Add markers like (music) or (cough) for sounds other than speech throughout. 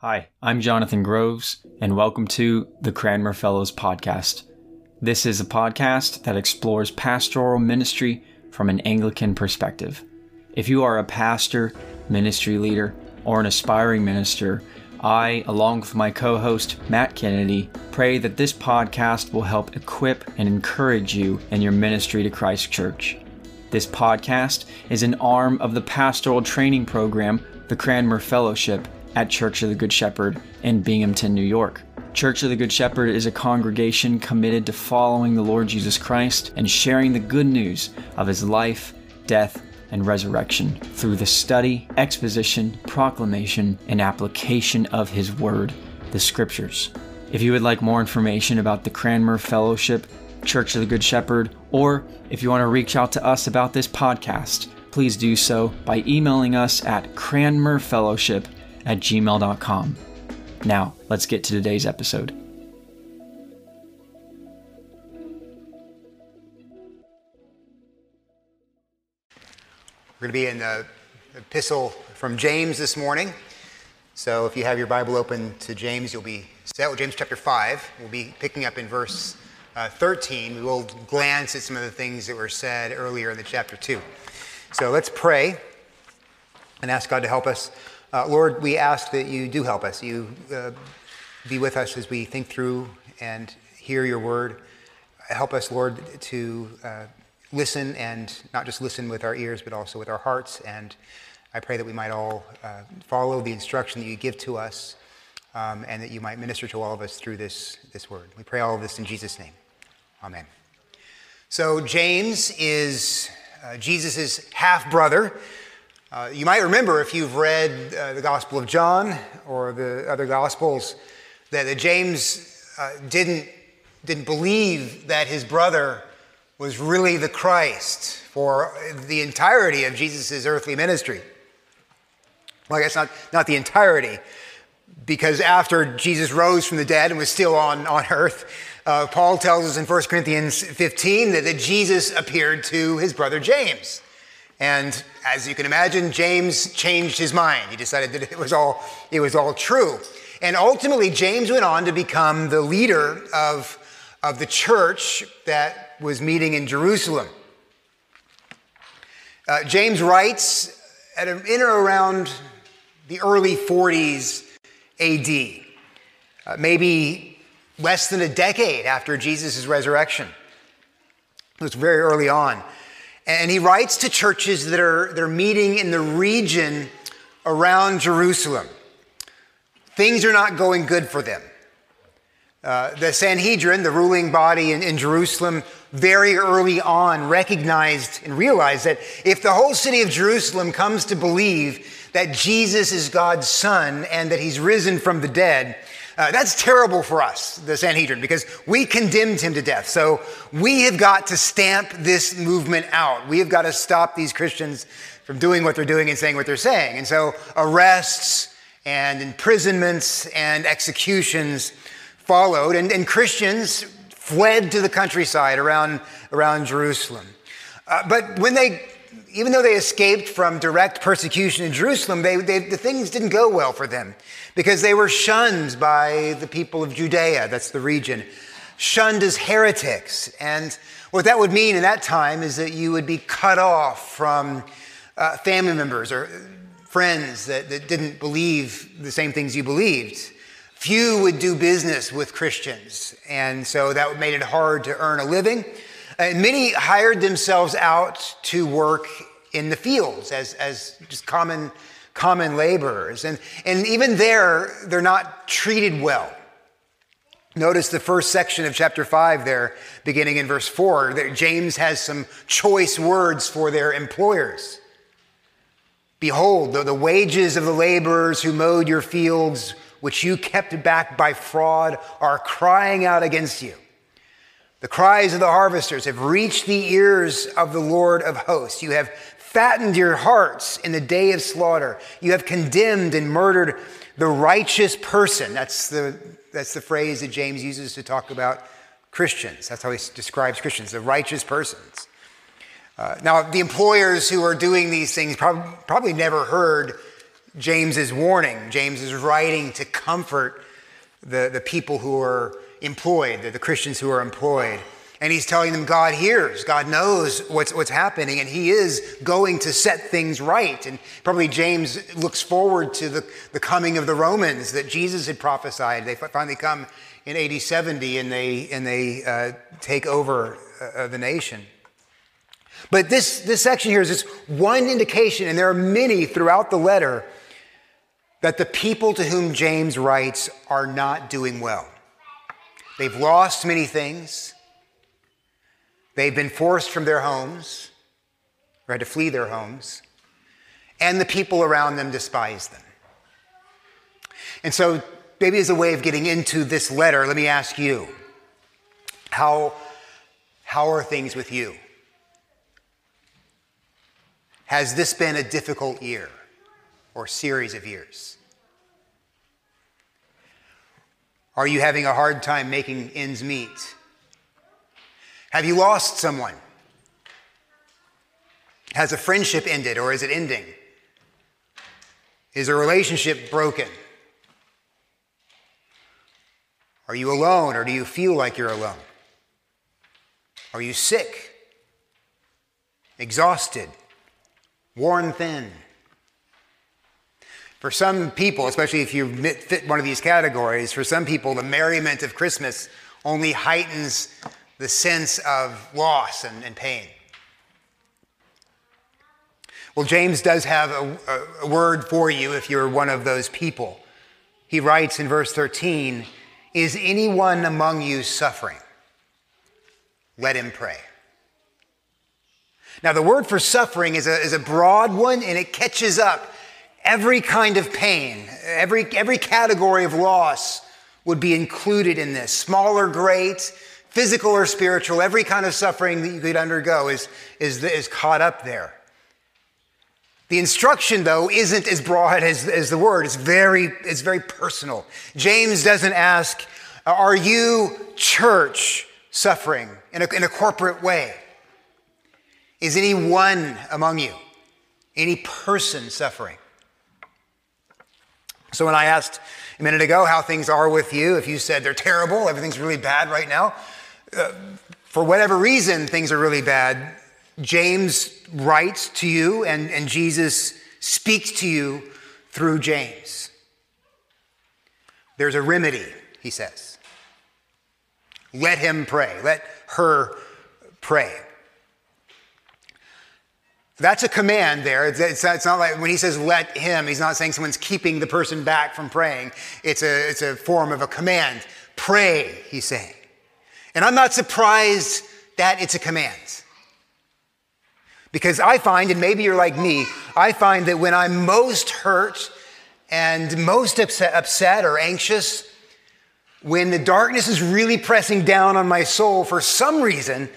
Hi, I'm Jonathan Groves, and welcome to the Cranmer Fellows Podcast. This is a podcast that explores pastoral ministry from an Anglican perspective. If you are a pastor, ministry leader, or an aspiring minister, I, along with my co host Matt Kennedy, pray that this podcast will help equip and encourage you in your ministry to Christ Church. This podcast is an arm of the pastoral training program, the Cranmer Fellowship, at Church of the Good Shepherd in Binghamton, New York. Church of the Good Shepherd is a congregation committed to following the Lord Jesus Christ and sharing the good news of his life, death, and resurrection through the study, exposition, proclamation, and application of His Word, the Scriptures. If you would like more information about the Cranmer Fellowship, Church of the Good Shepherd, or if you want to reach out to us about this podcast, please do so by emailing us at cranmerfellowship at gmail.com. Now, let's get to today's episode. We're going to be in the epistle from James this morning. So if you have your Bible open to James, you'll be set with James chapter 5. We'll be picking up in verse uh, 13. We will glance at some of the things that were said earlier in the chapter 2. So let's pray and ask God to help us. Uh, Lord, we ask that you do help us. You uh, be with us as we think through and hear your word. Help us, Lord, to uh, listen and not just listen with our ears, but also with our hearts. And I pray that we might all uh, follow the instruction that you give to us um, and that you might minister to all of us through this, this word. We pray all of this in Jesus' name. Amen. So, James is uh, Jesus' half brother. Uh, you might remember if you've read uh, the Gospel of John or the other Gospels that, that James uh, didn't, didn't believe that his brother was really the Christ for the entirety of Jesus' earthly ministry. Well, I guess not, not the entirety, because after Jesus rose from the dead and was still on, on earth, uh, Paul tells us in 1 Corinthians 15 that, that Jesus appeared to his brother James. And as you can imagine, James changed his mind. He decided that it was all, it was all true. And ultimately, James went on to become the leader of, of the church that was meeting in Jerusalem. Uh, James writes at in or around the early 40s AD, uh, maybe less than a decade after Jesus' resurrection. It was very early on. And he writes to churches that are, that are meeting in the region around Jerusalem. Things are not going good for them. Uh, the Sanhedrin, the ruling body in, in Jerusalem, very early on recognized and realized that if the whole city of Jerusalem comes to believe that Jesus is God's son and that he's risen from the dead, uh, that's terrible for us, the Sanhedrin, because we condemned him to death. So we have got to stamp this movement out. We have got to stop these Christians from doing what they're doing and saying what they're saying. And so arrests and imprisonments and executions followed, and, and Christians fled to the countryside around, around Jerusalem. Uh, but when they, even though they escaped from direct persecution in Jerusalem, they, they, the things didn't go well for them because they were shunned by the people of Judea, that's the region, shunned as heretics. And what that would mean in that time is that you would be cut off from uh, family members or friends that, that didn't believe the same things you believed. Few would do business with Christians, and so that made it hard to earn a living. And many hired themselves out to work in the fields as, as just common, common laborers. And, and even there, they're not treated well. Notice the first section of chapter 5 there, beginning in verse 4, that James has some choice words for their employers. Behold, the, the wages of the laborers who mowed your fields which you kept back by fraud are crying out against you. The cries of the harvesters have reached the ears of the Lord of hosts. You have fattened your hearts in the day of slaughter. You have condemned and murdered the righteous person. That's the, that's the phrase that James uses to talk about Christians. That's how he describes Christians, the righteous persons. Uh, now, the employers who are doing these things probably, probably never heard James's warning. James is writing to comfort the, the people who are employed, the, the Christians who are employed. And he's telling them God hears, God knows what's, what's happening, and he is going to set things right. And probably James looks forward to the, the coming of the Romans that Jesus had prophesied. They finally come in AD 70 and they, and they uh, take over uh, the nation. But this, this section here is just one indication, and there are many throughout the letter, that the people to whom James writes are not doing well. They've lost many things. They've been forced from their homes, or had to flee their homes, and the people around them despise them. And so, maybe as a way of getting into this letter, let me ask you how, how are things with you? Has this been a difficult year or series of years? Are you having a hard time making ends meet? Have you lost someone? Has a friendship ended or is it ending? Is a relationship broken? Are you alone or do you feel like you're alone? Are you sick? Exhausted? Worn thin? For some people, especially if you fit one of these categories, for some people, the merriment of Christmas only heightens the sense of loss and, and pain. Well, James does have a, a, word for you if you're one of those people. He writes in verse 13 Is anyone among you suffering? Let him pray. Now, the word for suffering is a, is a broad one and it catches up every kind of pain, every, every category of loss would be included in this, small or great, physical or spiritual, every kind of suffering that you could undergo is, is, is caught up there. The instruction, though, isn't as broad as, as the word. It's very, it's very personal. James doesn't ask, Are you, church, suffering in a, in a corporate way? Is any one among you, any person suffering? So when I asked a minute ago how things are with you, if you said they're terrible, everything's really bad right now, for whatever reason things are really bad, James writes to you and, and Jesus speaks to you through James. There's a remedy, he says. Let him pray. Let her pray. That's a command there. It's, it's, it's, not like when he says let him, he's not saying someone's keeping the person back from praying. It's a, it's a form of a command. Pray, he's saying. And I'm not surprised that it's a command. Because I find, and maybe you're like me, I find that when I'm most hurt and most upset, or anxious, when the darkness is really pressing down on my soul, for some reason,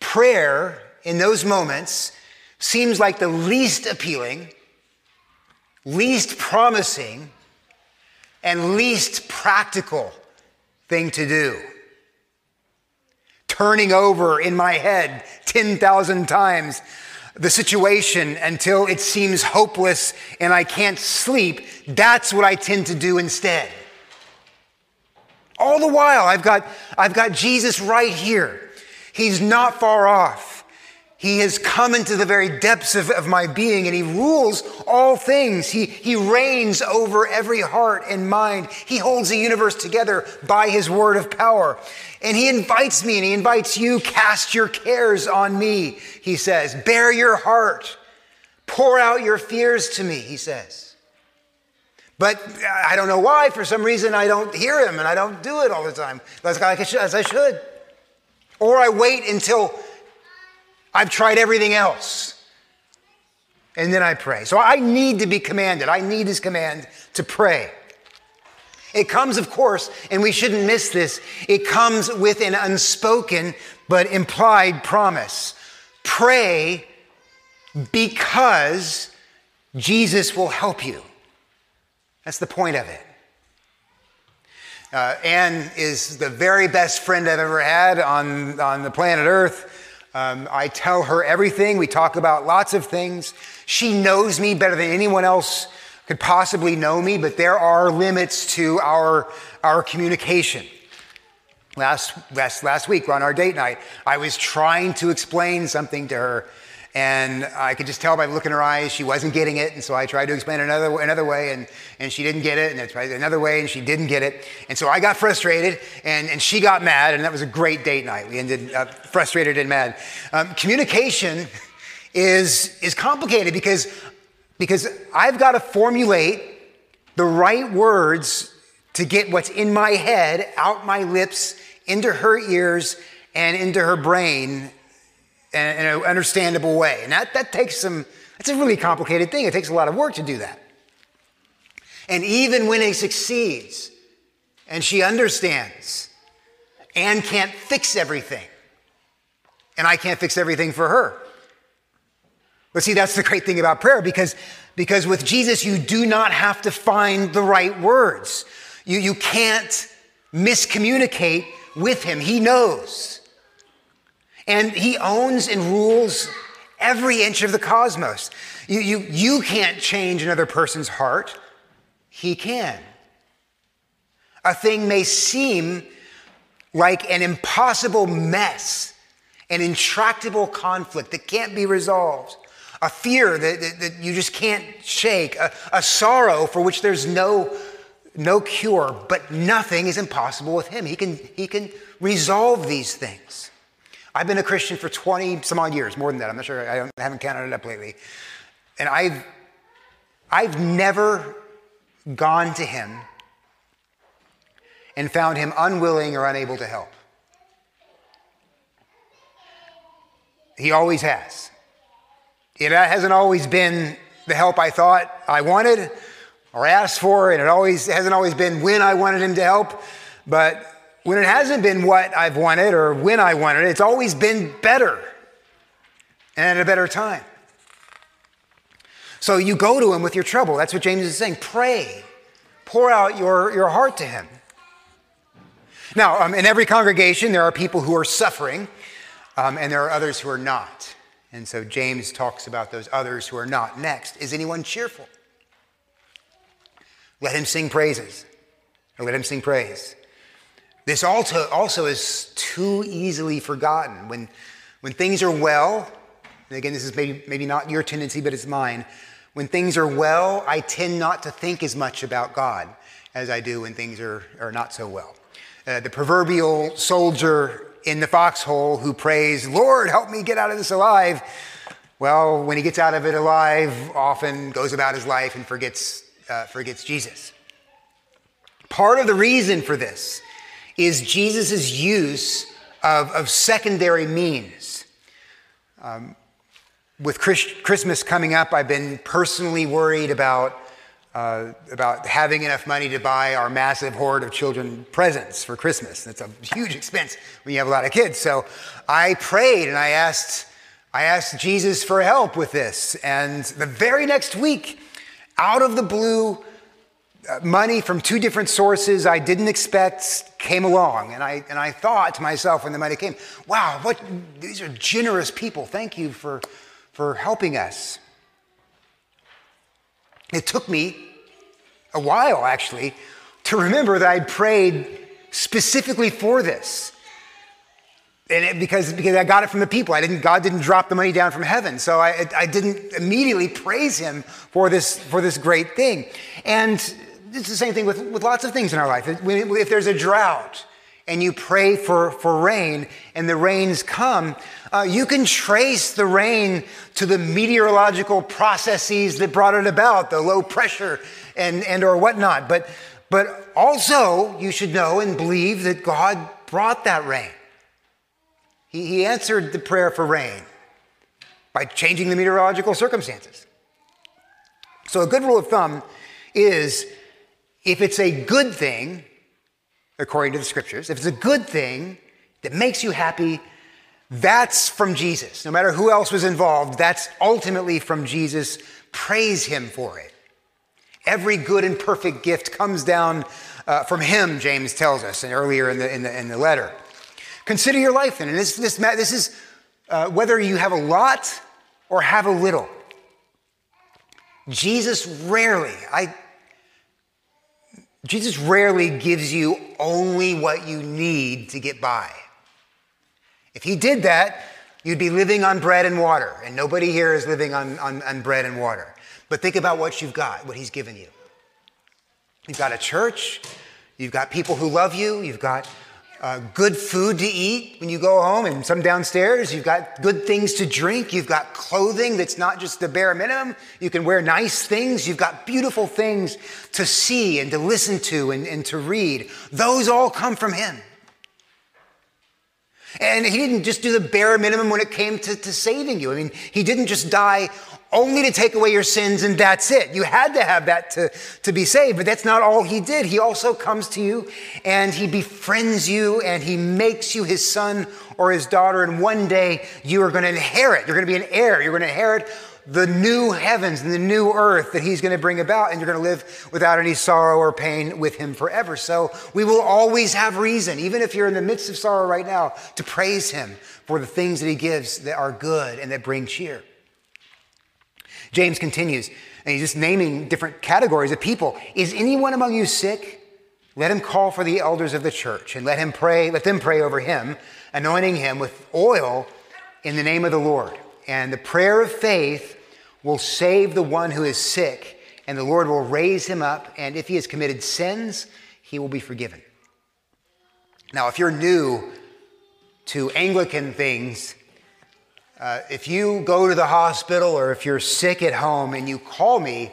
prayer in those moments seems like the least appealing, least promising, and least practical thing to do turning over in my head 10,000 times the situation until it seems hopeless and I can't sleep, that's what I tend to do instead. All the while, I've got, I've got Jesus right here. He's not far off. He has come into the very depths of, of my being and he rules all things. He, he reigns over every heart and mind. He holds the universe together by his word of power. And he invites me and he invites you, cast your cares on me, he says. Bare your heart. Pour out your fears to me, he says. But I don't know why. For some reason, I don't hear him and I don't do it all the time as I should. Or I wait until I've tried everything else. And then I pray. So I need to be commanded. I need his command to pray. It comes, of course, and we shouldn't miss this, it comes with an unspoken but implied promise. Pray because Jesus will help you. That's the point of it. Uh, Anne is the very best friend I've ever had on, on the planet Earth. Um, I tell her everything. We talk about lots of things. She knows me better than anyone else could possibly know me, but there are limits to our, our communication. Last, last, last week on our date night, I was trying to explain something to her, and I could just tell by the look in her eyes she wasn't getting it. And so I tried to explain another, another way, and, and she didn't get it. And I tried another way, and she didn't get it. And so I got frustrated, and, and she got mad, and that was a great date night. We ended up frustrated and mad. Um, communication (laughs) is, is complicated because, because I've got to formulate the right words to get what's in my head out my lips into her ears and into her brain in an understandable way. And that, that takes some, that's a really complicated thing. It takes a lot of work to do that. And even when he succeeds and she understands, Anne can't fix everything. And I can't fix everything for her. But see, that's the great thing about prayer because, because with Jesus, you do not have to find the right words. You, you can't miscommunicate with him. He knows. And he owns and rules every inch of the cosmos. You, you, you can't change another person's heart, he can. A thing may seem like an impossible mess, an intractable conflict that can't be resolved, a fear that, that, that you just can't shake, a, a sorrow for which there's no, no cure, but nothing is impossible with him. He can, he can resolve these things. I've been a Christian for 20 some odd years, more than that. I'm not sure, I, I haven't counted it up lately. And I've, I've never gone to him and found him unwilling or unable to help. He always has. It hasn't always been the help I thought I wanted or asked for, and it always hasn't always been when I wanted him to help. But when it hasn't been what I've wanted or when I wanted it, it's always been better and at a better time. So you go to him with your trouble. That's what James is saying. Pray, pour out your, your heart to him. Now, um, in every congregation, there are people who are suffering, um, and there are others who are not. And so James talks about those others who are not. Next, is anyone cheerful? Let him sing praises, or let him sing praise. This also, also is too easily forgotten. When, when things are well, and again, this is maybe, maybe not your tendency, but it's mine. When things are well, I tend not to think as much about God as I do when things are, are not so well. Uh, the proverbial soldier in the foxhole who prays, Lord, help me get out of this alive. Well, when he gets out of it alive, often goes about his life and forgets, uh, forgets Jesus. Part of the reason for this is Jesus' use of, of secondary means. Um, with Christmas coming up, I've been personally worried about, uh, about having enough money to buy our massive hoard of children presents for Christmas. That's a huge expense when you have a lot of kids. So I prayed and I asked, I asked Jesus for help with this. And the very next week, out of the blue, uh, money from two different sources I didn't expect came along. And I, and I thought to myself when the money came, wow, what, these are generous people. Thank you for, for helping us. It took me a while, actually, to remember that I'd prayed specifically for this. And it, because, because I got it from the people. I didn't, God didn't drop the money down from heaven. So I, I didn't immediately praise him for this, for this great thing. And it's the same thing with, with lots of things in our life. If there's a drought and you pray for, for rain and the rains come, uh, you can trace the rain to the meteorological processes that brought it about, the low pressure and, and or whatnot. But, but also you should know and believe that God brought that rain. He, he answered the prayer for rain by changing the meteorological circumstances. So a good rule of thumb is if it's a good thing, according to the scriptures, if it's a good thing that makes you happy, that's from Jesus. No matter who else was involved, that's ultimately from Jesus. Praise him for it. Every good and perfect gift comes down uh, from him, James tells us and earlier in the, in, the, in the letter. Consider your life then. And this, this, this is uh, whether you have a lot or have a little. Jesus rarely, I, Jesus rarely gives you only what you need to get by. If he did that, you'd be living on bread and water, and nobody here is living on, on, on bread and water. But think about what you've got, what he's given you. You've got a church, you've got people who love you, you've got uh, good food to eat when you go home and some downstairs. You've got good things to drink. You've got clothing that's not just the bare minimum. You can wear nice things. You've got beautiful things to see and to listen to and, and to read. Those all come from Him. And He didn't just do the bare minimum when it came to, to saving you. I mean, He didn't just die only to take away your sins and that's it. You had to have that to, to be saved, but that's not all he did. He also comes to you and he befriends you and he makes you his son or his daughter. And one day you are going to inherit. You're going to be an heir. You're going to inherit the new heavens and the new earth that he's going to bring about, and you're going to live without any sorrow or pain with him forever. So we will always have reason, even if you're in the midst of sorrow right now, to praise him for the things that he gives that are good and that bring cheer. James continues, and he's just naming different categories of people. Is anyone among you sick? Let him call for the elders of the church and let him pray, let them pray over him, anointing him with oil in the name of the Lord. And the prayer of faith will save the one who is sick, and the Lord will raise him up, and if he has committed sins, he will be forgiven. Now, if you're new to Anglican things, uh, if you go to the hospital or if you're sick at home and you call me,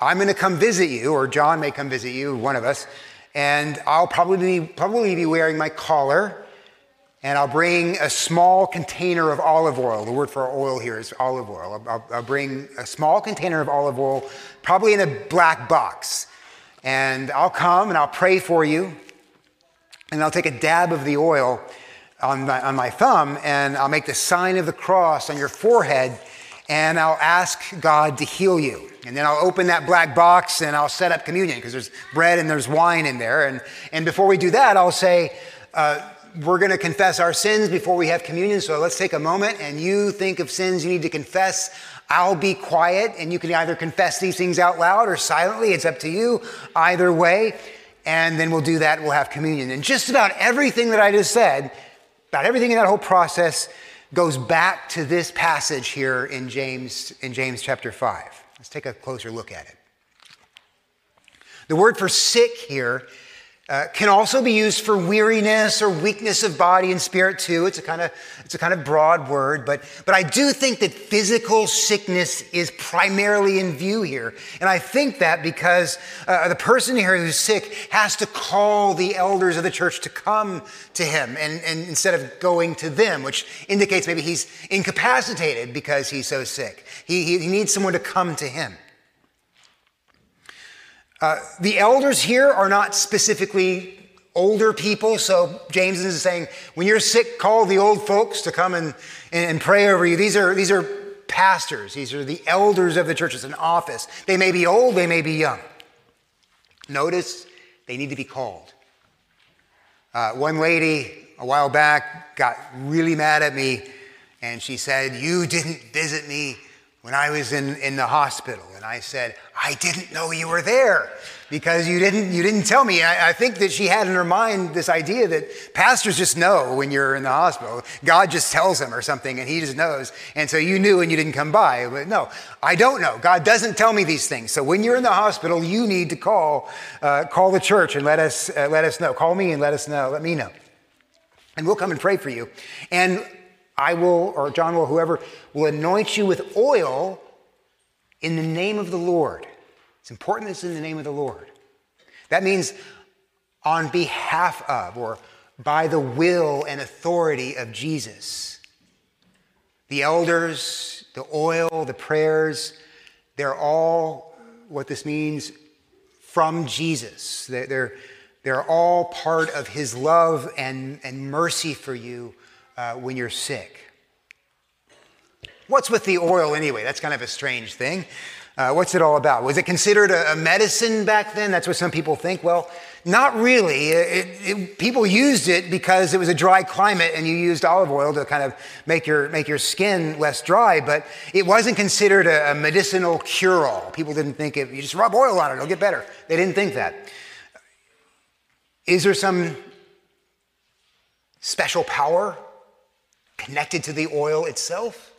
I'm going to come visit you, or John may come visit you, one of us, and I'll probably be, probably be wearing my collar, and I'll bring a small container of olive oil. The word for oil here is olive oil. I'll, I'll bring a small container of olive oil, probably in a black box, and I'll come and I'll pray for you, and I'll take a dab of the oil on my, on my thumb and I'll make the sign of the cross on your forehead and I'll ask God to heal you. And then I'll open that black box and I'll set up communion because there's bread and there's wine in there. And, and before we do that, I'll say, uh, we're going to confess our sins before we have communion. So let's take a moment and you think of sins you need to confess. I'll be quiet and you can either confess these things out loud or silently. It's up to you. Either way. And then we'll do that. We'll have communion. And just about everything that I just said about everything in that whole process goes back to this passage here in James, in James chapter 5. Let's take a closer look at it. The word for sick here uh, can also be used for weariness or weakness of body and spirit too. It's a kind of it's a kind of broad word, but but I do think that physical sickness is primarily in view here, and I think that because uh, the person here who's sick has to call the elders of the church to come to him, and, and instead of going to them, which indicates maybe he's incapacitated because he's so sick. He, he, he needs someone to come to him. Uh, the elders here are not specifically older people, so James is saying, when you're sick, call the old folks to come and, and pray over you. These are, these are pastors, these are the elders of the church. It's an office. They may be old, they may be young. Notice they need to be called. Uh, one lady a while back got really mad at me and she said, You didn't visit me when I was in, in the hospital. And I said, I didn't know you were there because you didn't, you didn't tell me. I, I, think that she had in her mind this idea that pastors just know when you're in the hospital. God just tells them or something and he just knows. And so you knew and you didn't come by. But no, I don't know. God doesn't tell me these things. So when you're in the hospital, you need to call, uh, call the church and let us, uh, let us know. Call me and let us know. Let me know. And we'll come and pray for you. And I will, or John will, whoever, will anoint you with oil in the name of the Lord. It's important that it's in the name of the Lord. That means on behalf of, or by the will and authority of Jesus. The elders, the oil, the prayers, they're all what this means from Jesus. They're, they're, they're all part of his love and, and mercy for you uh, when you're sick. What's with the oil anyway? That's kind of a strange thing. Uh, what's it all about? Was it considered a, a, medicine back then? That's what some people think. Well, not really. It, it, people used it because it was a dry climate and you used olive oil to kind of make your, make your skin less dry, but it wasn't considered a, a medicinal cure all. People didn't think if you just rub oil on it, it'll get better. They didn't think that. Is there some special power connected to the oil itself?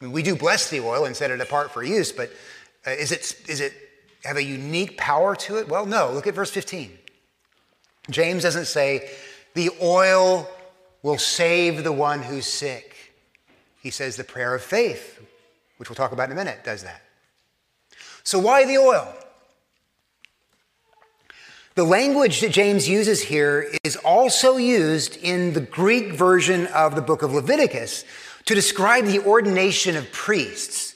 I mean, we do bless the oil and set it apart for use, but uh, is, it, is it have a unique power to it? Well, no. Look at verse 15. James doesn't say, the oil will save the one who's sick. He says the prayer of faith, which we'll talk about in a minute, does that. So, why the oil? The language that James uses here is also used in the Greek version of the book of Leviticus to describe the ordination of priests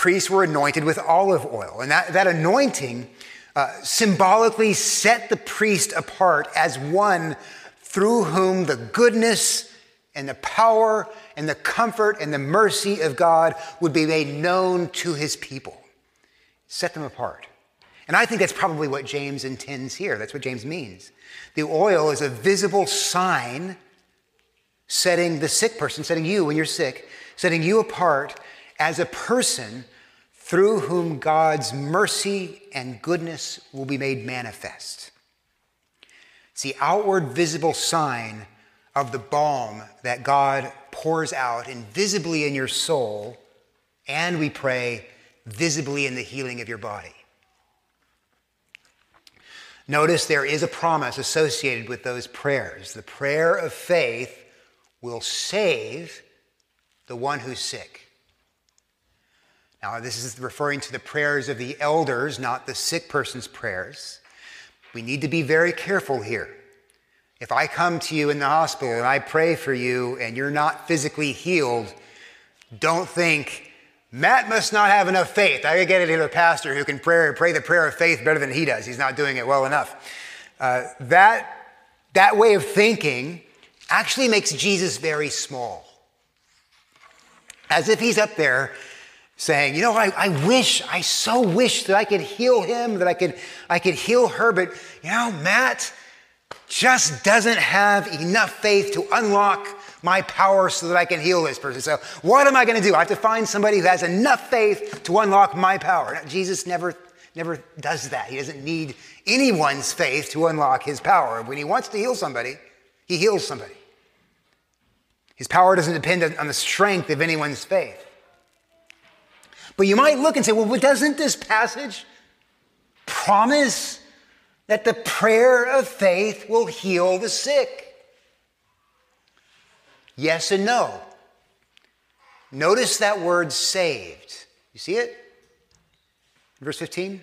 priests were anointed with olive oil. And that, that anointing uh, symbolically set the priest apart as one through whom the goodness and the power and the comfort and the mercy of God would be made known to his people. Set them apart. And I think that's probably what James intends here. That's what James means. The oil is a visible sign setting the sick person, setting you when you're sick, setting you apart as a person through whom God's mercy and goodness will be made manifest. It's the outward visible sign of the balm that God pours out invisibly in your soul, and we pray visibly in the healing of your body. Notice there is a promise associated with those prayers. The prayer of faith will save the one who's sick. Now, this is referring to the prayers of the elders, not the sick person's prayers. We need to be very careful here. If I come to you in the hospital and I pray for you and you're not physically healed, don't think, Matt must not have enough faith. I get it to a pastor who can pray, pray the prayer of faith better than he does. He's not doing it well enough. Uh, that, that way of thinking actually makes Jesus very small. As if he's up there saying, you know, I, I wish, I so wish that I could heal him, that I could, I could heal her, but you know, Matt just doesn't have enough faith to unlock my power so that I can heal this person. So what am I going to do? I have to find somebody who has enough faith to unlock my power. Now, Jesus never, never does that. He doesn't need anyone's faith to unlock his power. When he wants to heal somebody, he heals somebody. His power doesn't depend on the strength of anyone's faith. But you might look and say, well, doesn't this passage promise that the prayer of faith will heal the sick? Yes and no. Notice that word saved. You see it? Verse 15.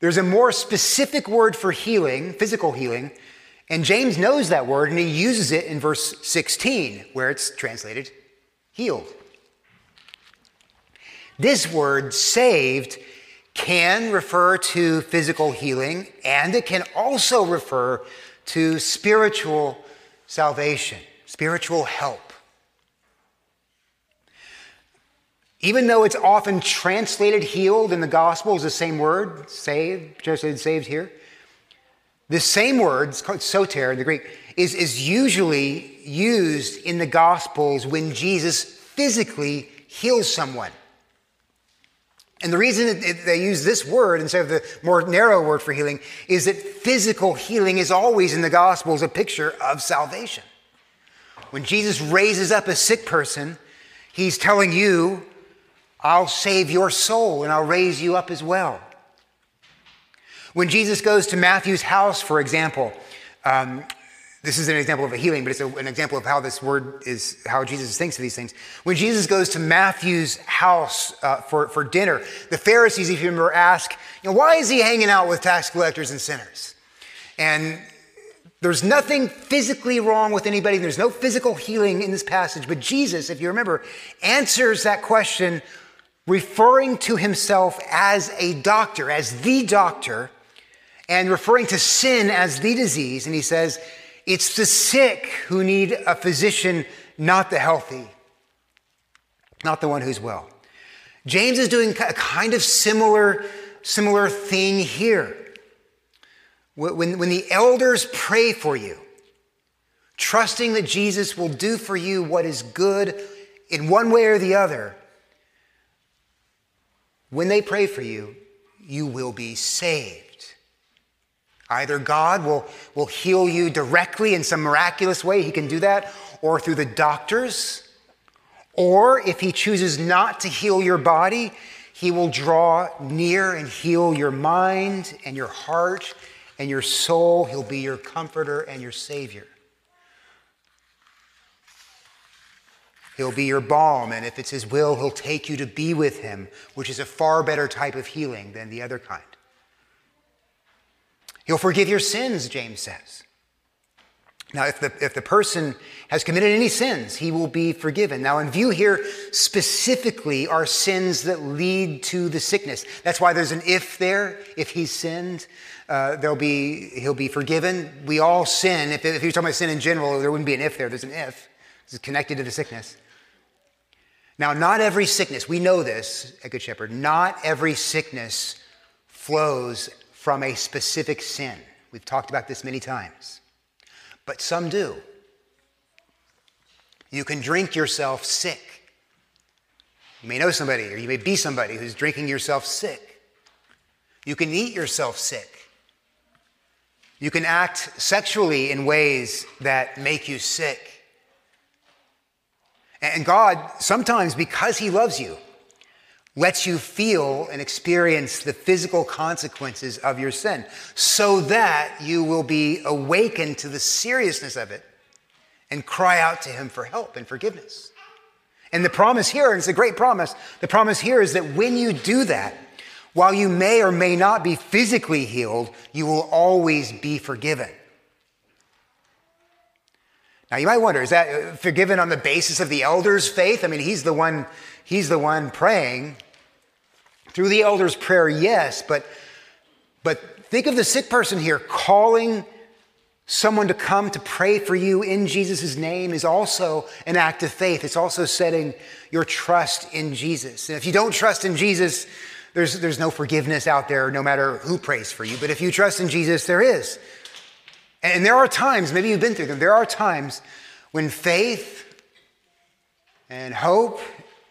There's a more specific word for healing, physical healing, and James knows that word and he uses it in verse 16, where it's translated healed. This word saved can refer to physical healing and it can also refer to spiritual salvation, spiritual help. Even though it's often translated healed in the gospel is the same word, saved, translated saved here, the same word, it's called soter in the Greek, is, is usually used in the gospels when Jesus physically heals someone. And the reason they use this word instead of the more narrow word for healing is that physical healing is always in the Gospels a picture of salvation. When Jesus raises up a sick person, he's telling you, I'll save your soul and I'll raise you up as well. When Jesus goes to Matthew's house, for example, um, this is an example of a healing, but it's a, an example of how this word is, how Jesus thinks of these things. When Jesus goes to Matthew's house uh, for, for dinner, the Pharisees, if you remember, ask, you know, why is he hanging out with tax collectors and sinners? And there's nothing physically wrong with anybody. There's no physical healing in this passage. But Jesus, if you remember, answers that question referring to himself as a doctor, as the doctor, and referring to sin as the disease. And he says, it's the sick who need a physician, not the healthy, not the one who's well. James is doing a kind of similar similar thing here. When, when the elders pray for you, trusting that Jesus will do for you what is good in one way or the other, when they pray for you, you will be saved. Either God will, will heal you directly in some miraculous way, He can do that, or through the doctors, or if He chooses not to heal your body, He will draw near and heal your mind and your heart and your soul. He'll be your comforter and your Savior. He'll be your balm, and if it's His will, He'll take you to be with Him, which is a far better type of healing than the other kind. He'll forgive your sins, James says. Now, if the, if the person has committed any sins, he will be forgiven. Now, in view here, specifically are sins that lead to the sickness. That's why there's an if there. If he sinned, uh, there'll be, he'll be forgiven. We all sin. If, if you're talking about sin in general, there wouldn't be an if there. There's an if. It's connected to the sickness. Now, not every sickness, we know this at Good Shepherd, not every sickness flows from a specific sin. We've talked about this many times, but some do. You can drink yourself sick. You may know somebody, or you may be somebody who's drinking yourself sick. You can eat yourself sick. You can act sexually in ways that make you sick. And God, sometimes because He loves you, lets you feel and experience the physical consequences of your sin so that you will be awakened to the seriousness of it and cry out to Him for help and forgiveness. And the promise here, and it's a great promise, the promise here is that when you do that, while you may or may not be physically healed, you will always be forgiven. Now you might wonder, is that forgiven on the basis of the elder's faith? I mean, he's the one, he's the one praying. Through the elder's prayer, yes, but but think of the sick person here calling someone to come to pray for you in Jesus' name is also an act of faith. It's also setting your trust in Jesus. And if you don't trust in Jesus, there's, there's no forgiveness out there, no matter who prays for you. But if you trust in Jesus, there is. And there are times, maybe you've been through them, there are times when faith and hope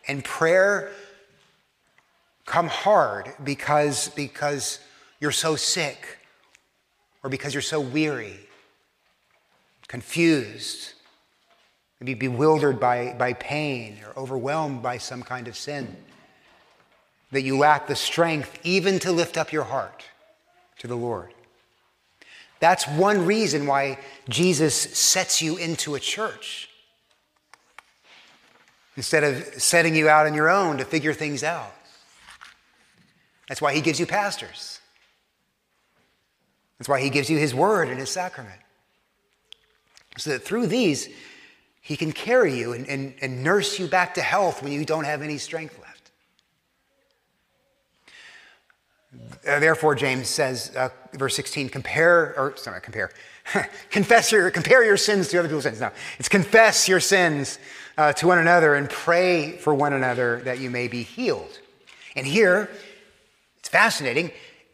and prayer come hard because, because you're so sick or because you're so weary, confused, maybe bewildered by, by pain or overwhelmed by some kind of sin, that you lack the strength even to lift up your heart to the Lord. That's one reason why Jesus sets you into a church. Instead of setting you out on your own to figure things out. That's why he gives you pastors. That's why he gives you his word and his sacrament. So that through these, he can carry you and, and, and nurse you back to health when you don't have any strength left. Uh, therefore, James says, uh, verse 16, compare, or sorry, compare, (laughs) confess your, compare your sins to other people's sins. No, it's confess your sins uh, to one another and pray for one another that you may be healed. And here, it's fascinating.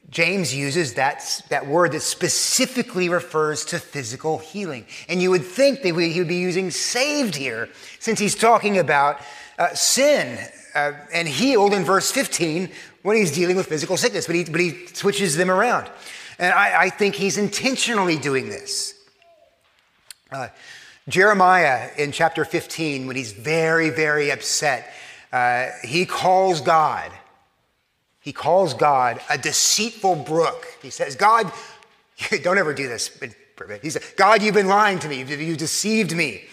James uses that, that word that specifically refers to physical healing. And you would think that he would be using saved here, since he's talking about uh, sin uh, and healed in verse 15 when he's dealing with physical sickness, but he, but he switches them around. And I, I think he's intentionally doing this. Uh, Jeremiah in chapter 15, when he's very, very upset, uh, he calls God, he calls God a deceitful brook. He says, God, (laughs) don't ever do this. He said, God, you've been lying to me. You deceived me.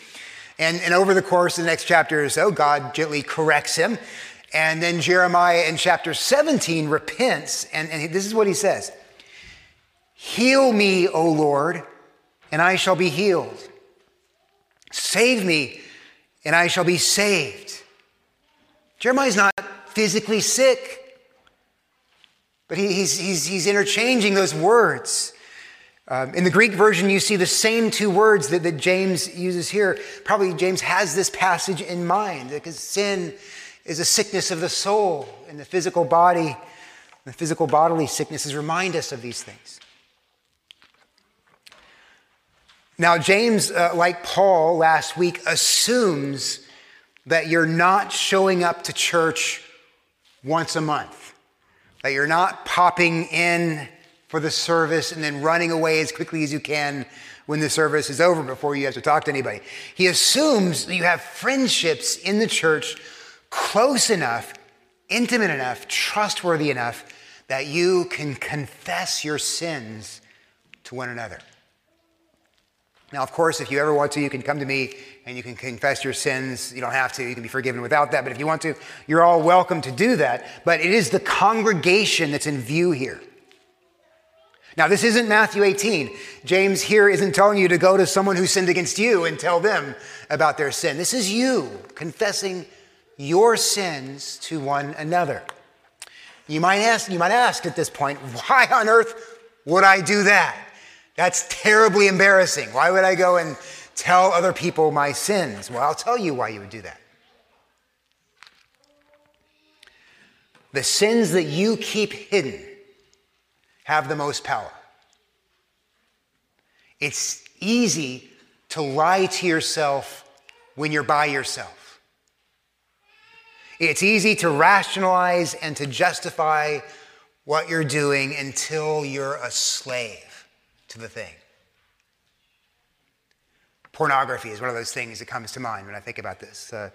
And, and over the course of the next chapter or so, God gently corrects him. And then Jeremiah in chapter 17 repents, and, and this is what he says Heal me, O Lord, and I shall be healed. Save me, and I shall be saved. Jeremiah's not physically sick, but he, he's, he's, he's interchanging those words. Um, in the Greek version, you see the same two words that, that James uses here. Probably James has this passage in mind because sin is a sickness of the soul, and the physical body The physical bodily sicknesses remind us of these things. Now, James, uh, like Paul last week, assumes that you're not showing up to church once a month, that you're not popping in for the service and then running away as quickly as you can when the service is over before you have to talk to anybody. He assumes that you have friendships in the church close enough, intimate enough, trustworthy enough that you can confess your sins to one another. Now, of course, if you ever want to, you can come to me and you can confess your sins. You don't have to, you can be forgiven without that. But if you want to, you're all welcome to do that. But it is the congregation that's in view here. Now, this isn't Matthew 18. James here isn't telling you to go to someone who sinned against you and tell them about their sin. This is you confessing your sins to one another. You might ask, you might ask at this point, why on earth would I do that? That's terribly embarrassing. Why would I go and tell other people my sins? Well, I'll tell you why you would do that. The sins that you keep hidden have the most power. It's easy to lie to yourself when you're by yourself. It's easy to rationalize and to justify what you're doing until you're a slave to the thing. Pornography is one of those things that comes to mind when I think about this. Uh,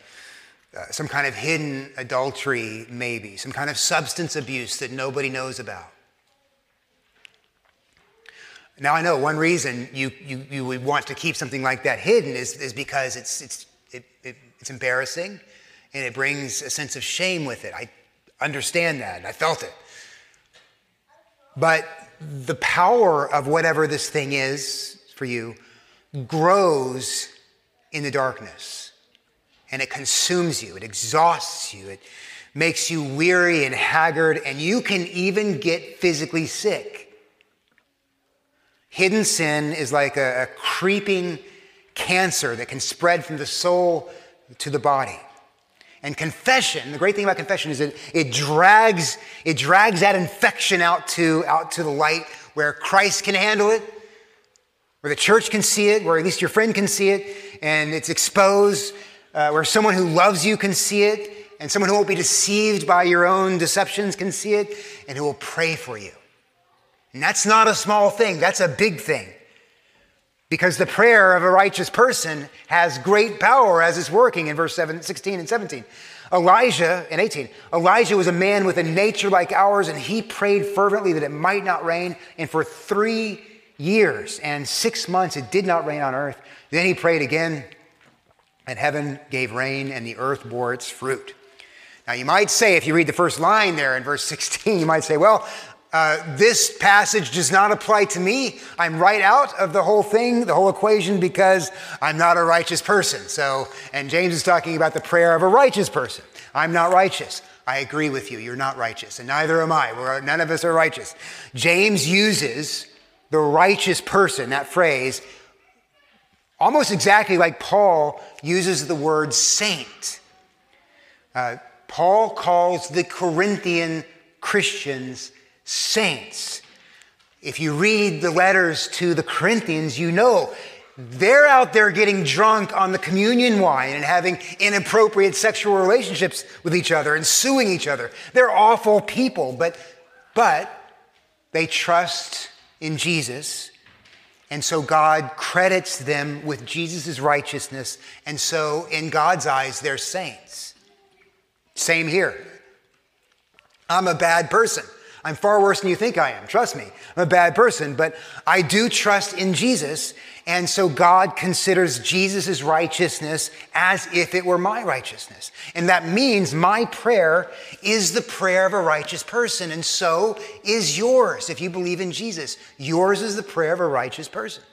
uh, some kind of hidden adultery, maybe, some kind of substance abuse that nobody knows about. Now, I know one reason you, you, you would want to keep something like that hidden is, is because it's, it's, it, it, it's embarrassing and it brings a sense of shame with it. I understand that. I felt it. But the power of whatever this thing is for you grows in the darkness and it consumes you, it exhausts you, it makes you weary and haggard, and you can even get physically sick. Hidden sin is like a, a creeping cancer that can spread from the soul to the body. And confession, the great thing about confession is that it drags, it drags that infection out to, out to the light where Christ can handle it, where the church can see it, where at least your friend can see it, and it's exposed, uh, where someone who loves you can see it, and someone who won't be deceived by your own deceptions can see it, and who will pray for you. And that's not a small thing, that's a big thing. Because the prayer of a righteous person has great power as it's working in verse 7, 16 and 17. Elijah, in 18, Elijah was a man with a nature like ours, and he prayed fervently that it might not rain. And for three years and six months, it did not rain on earth. Then he prayed again, and heaven gave rain, and the earth bore its fruit. Now, you might say, if you read the first line there in verse 16, you might say, well, uh, this passage does not apply to me. I'm right out of the whole thing, the whole equation, because I'm not a righteous person. So, and James is talking about the prayer of a righteous person. I'm not righteous. I agree with you. You're not righteous, and neither am I. We're, none of us are righteous. James uses the righteous person, that phrase, almost exactly like Paul uses the word saint. Uh, Paul calls the Corinthian Christians saints. If you read the letters to the Corinthians, you know they're out there getting drunk on the communion wine and having inappropriate sexual relationships with each other and suing each other. They're awful people, but, but they trust in Jesus. And so God credits them with Jesus' righteousness. And so, in God's eyes, they're saints. Same here. I'm a bad person. I'm far worse than you think I am. Trust me. I'm a bad person, but I do trust in Jesus. And so God considers Jesus' righteousness as if it were my righteousness. And that means my prayer is the prayer of a righteous person. And so is yours if you believe in Jesus. Yours is the prayer of a righteous person.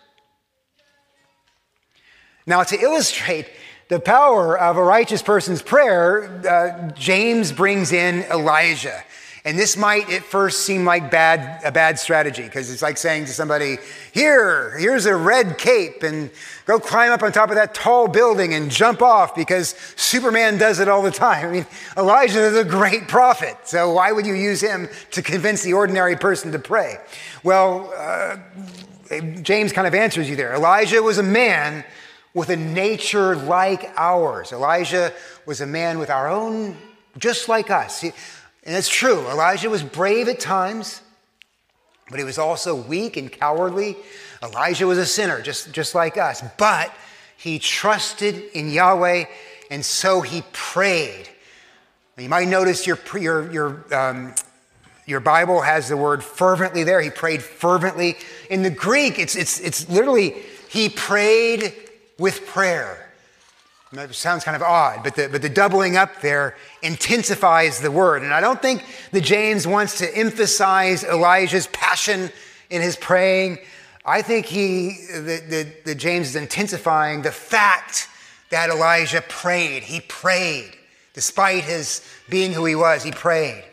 Now, to illustrate the power of a righteous person's prayer, uh, James brings in Elijah. And this might at first seem like bad, a bad strategy because it's like saying to somebody, Here, here's a red cape, and go climb up on top of that tall building and jump off because Superman does it all the time. I mean, Elijah is a great prophet, so why would you use him to convince the ordinary person to pray? Well, uh, James kind of answers you there. Elijah was a man with a nature like ours. Elijah was a man with our own, just like us. And it's true, Elijah was brave at times, but he was also weak and cowardly. Elijah was a sinner, just, just like us. But he trusted in Yahweh, and so he prayed. You might notice your, your, your, um, your Bible has the word fervently there. He prayed fervently. In the Greek, it's, it's, it's literally, he prayed with prayer. That sounds kind of odd, but the, but the doubling up there intensifies the word. And I don't think that James wants to emphasize Elijah's passion in his praying. I think he, that, that James is intensifying the fact that Elijah prayed. He prayed. Despite his being who he was, he prayed.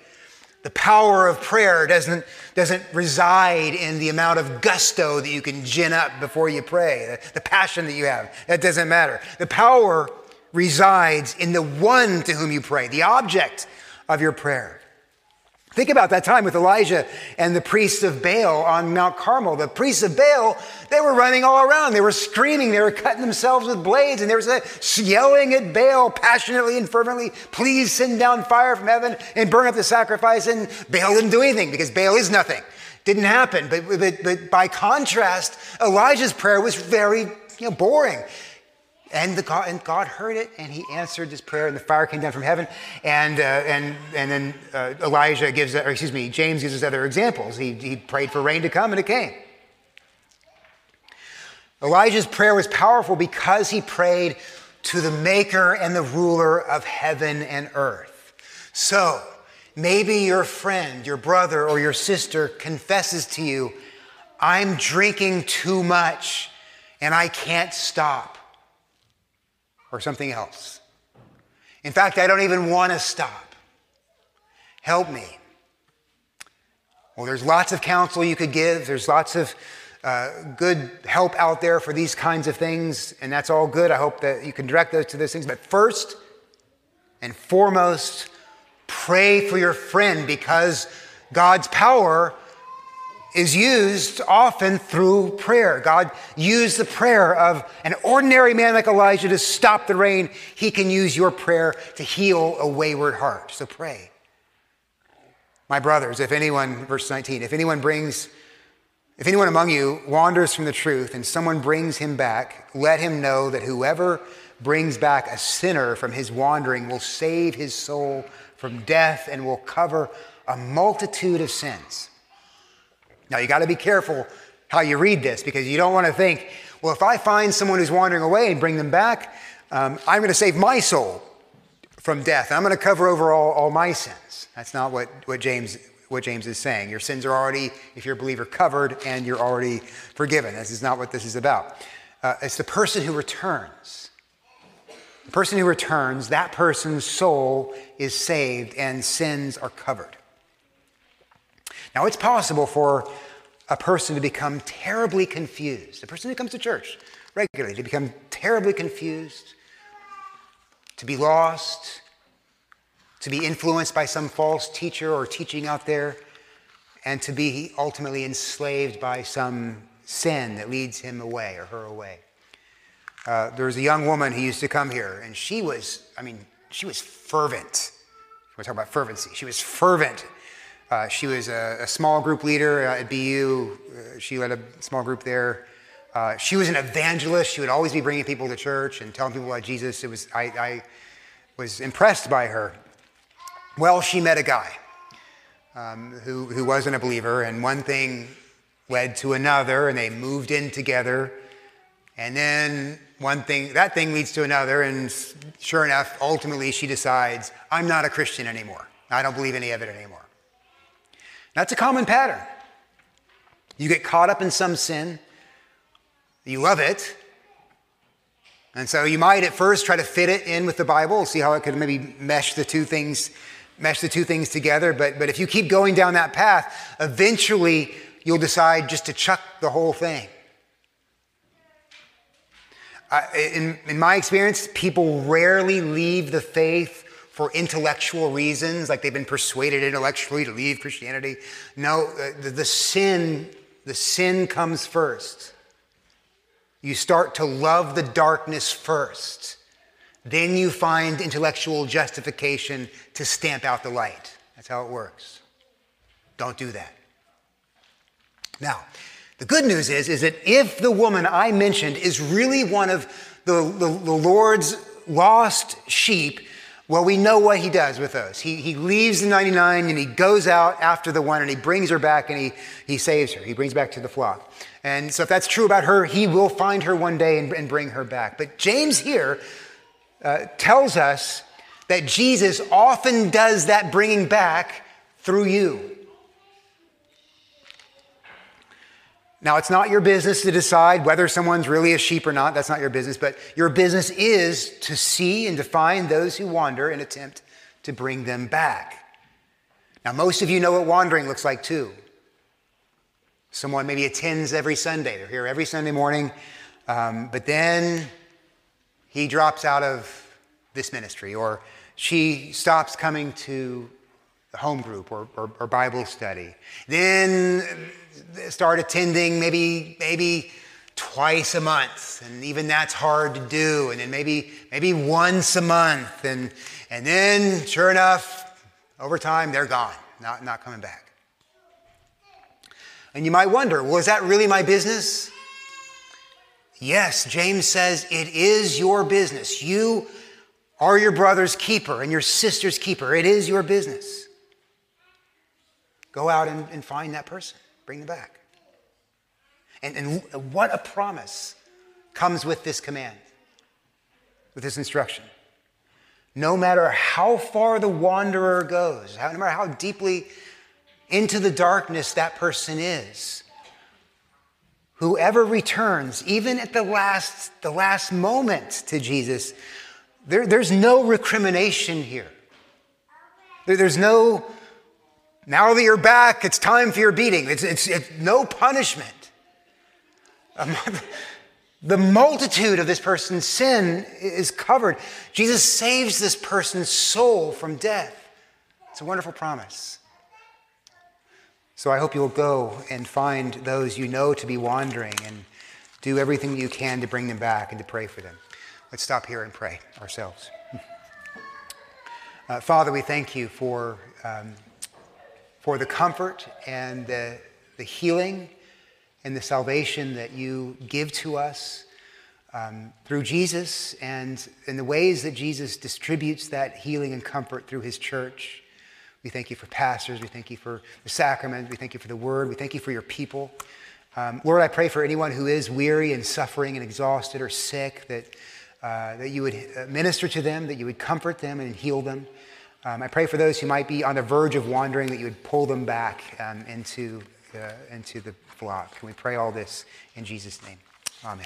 The power of prayer doesn't, doesn't reside in the amount of gusto that you can gin up before you pray, the, the passion that you have. That doesn't matter. The power resides in the one to whom you pray, the object of your prayer. Think about that time with Elijah and the priests of Baal on Mount Carmel. The priests of Baal, they were running all around. They were screaming. They were cutting themselves with blades. And they were yelling at Baal passionately and fervently, please send down fire from heaven and burn up the sacrifice. And Baal didn't do anything because Baal is nothing. Didn't happen. But, but, but by contrast, Elijah's prayer was very you know, boring. And, the God, and God heard it, and he answered this prayer, and the fire came down from heaven. And, uh, and, and then uh, Elijah gives, or excuse me, James gives us other examples. He, he prayed for rain to come, and it came. Elijah's prayer was powerful because he prayed to the maker and the ruler of heaven and earth. So, maybe your friend, your brother, or your sister confesses to you, I'm drinking too much and I can't stop or something else. In fact, I don't even want to stop. Help me. Well, there's lots of counsel you could give, there's lots of uh, good help out there for these kinds of things, and that's all good. I hope that you can direct those to those things. But first and foremost, pray for your friend because God's power is used often through prayer. God used the prayer of an ordinary man like Elijah to stop the rain. He can use your prayer to heal a wayward heart. So pray. My brothers, if anyone, verse 19, if anyone brings, if anyone among you wanders from the truth and someone brings him back, let him know that whoever brings back a sinner from his wandering will save his soul from death and will cover a multitude of sins. Now, you got to be careful how you read this because you don't want to think, well, if I find someone who's wandering away and bring them back, um, I'm going to save my soul from death. I'm going to cover over all, all my sins. That's not what, what, James, what James is saying. Your sins are already, if you're a believer, covered and you're already forgiven. This is not what this is about. Uh, it's the person who returns. The person who returns, that person's soul is saved and sins are covered. Now, it's possible for a person to become terribly confused, a person who comes to church regularly, to become terribly confused, to be lost, to be influenced by some false teacher or teaching out there, and to be ultimately enslaved by some sin that leads him away or her away. Uh, there was a young woman who used to come here, and she was, I mean, she was fervent. We're talking about fervency. She was fervent uh, she was a, a, small group leader at BU. Uh, she led a small group there. Uh, she was an evangelist. She would always be bringing people to church and telling people about Jesus. It was, I, I was impressed by her. Well, she met a guy um, who, who wasn't a believer, and one thing led to another, and they moved in together. And then one thing, that thing leads to another, and sure enough, ultimately she decides, I'm not a Christian anymore. I don't believe any of it anymore. That's a common pattern. You get caught up in some sin, you love it, and so you might at first try to fit it in with the Bible, see how it could maybe mesh the two things mesh the two things together, but, but if you keep going down that path, eventually you'll decide just to chuck the whole thing. Uh, in, in my experience, people rarely leave the faith for intellectual reasons, like they've been persuaded intellectually to leave Christianity. No, uh, the, the sin, the sin comes first. You start to love the darkness first. Then you find intellectual justification to stamp out the light. That's how it works. Don't do that. Now, the good news is, is that if the woman I mentioned is really one of the, the, the Lord's lost sheep, well, we know what he does with those. He, he leaves the 99 and he goes out after the one and he brings her back and he, he saves her. He brings back to the flock. And so, if that's true about her, he will find her one day and, and bring her back. But James here uh, tells us that Jesus often does that bringing back through you. Now, it's not your business to decide whether someone's really a sheep or not. That's not your business. But your business is to see and to find those who wander and attempt to bring them back. Now, most of you know what wandering looks like too. Someone maybe attends every Sunday, they're here every Sunday morning, um, but then he drops out of this ministry or she stops coming to the home group or, or, or Bible study. Then start attending maybe, maybe twice a month, and even that's hard to do. And then maybe, maybe once a month. And, and then, sure enough, over time, they're gone, not, not coming back. And you might wonder, was that really my business? Yes, James says it is your business. You are your brother's keeper and your sister's keeper. It is your business. Go out and, and find that person, bring them back. And, and what a promise comes with this command, with this instruction. No matter how far the wanderer goes, no matter how deeply into the darkness that person is, whoever returns, even at the last, the last moment to Jesus, there, there's no recrimination here. There, there's no, now that you're back, it's time for your beating. It's, it's, it's no punishment. Um, (laughs) the multitude of this person's sin is covered. Jesus saves this person's soul from death. It's a wonderful promise. So I hope you'll go and find those you know to be wandering and do everything you can to bring them back and to pray for them. Let's stop here and pray ourselves. (laughs) Uh, Father, we thank you for, um, for the comfort and the, the healing and the salvation that you give to us um, through Jesus and in the ways that Jesus distributes that healing and comfort through his church. We thank you for pastors. We thank you for the sacrament. We thank you for the word. We thank you for your people. Um, Lord, I pray for anyone who is weary and suffering and exhausted or sick that, uh, that you would uh, minister to them, that you would comfort them and heal them. Um, I pray for those who might be on the verge of wandering, that you would pull them back um, into, uh, into the flock. Can we pray all this in Jesus' name? Amen.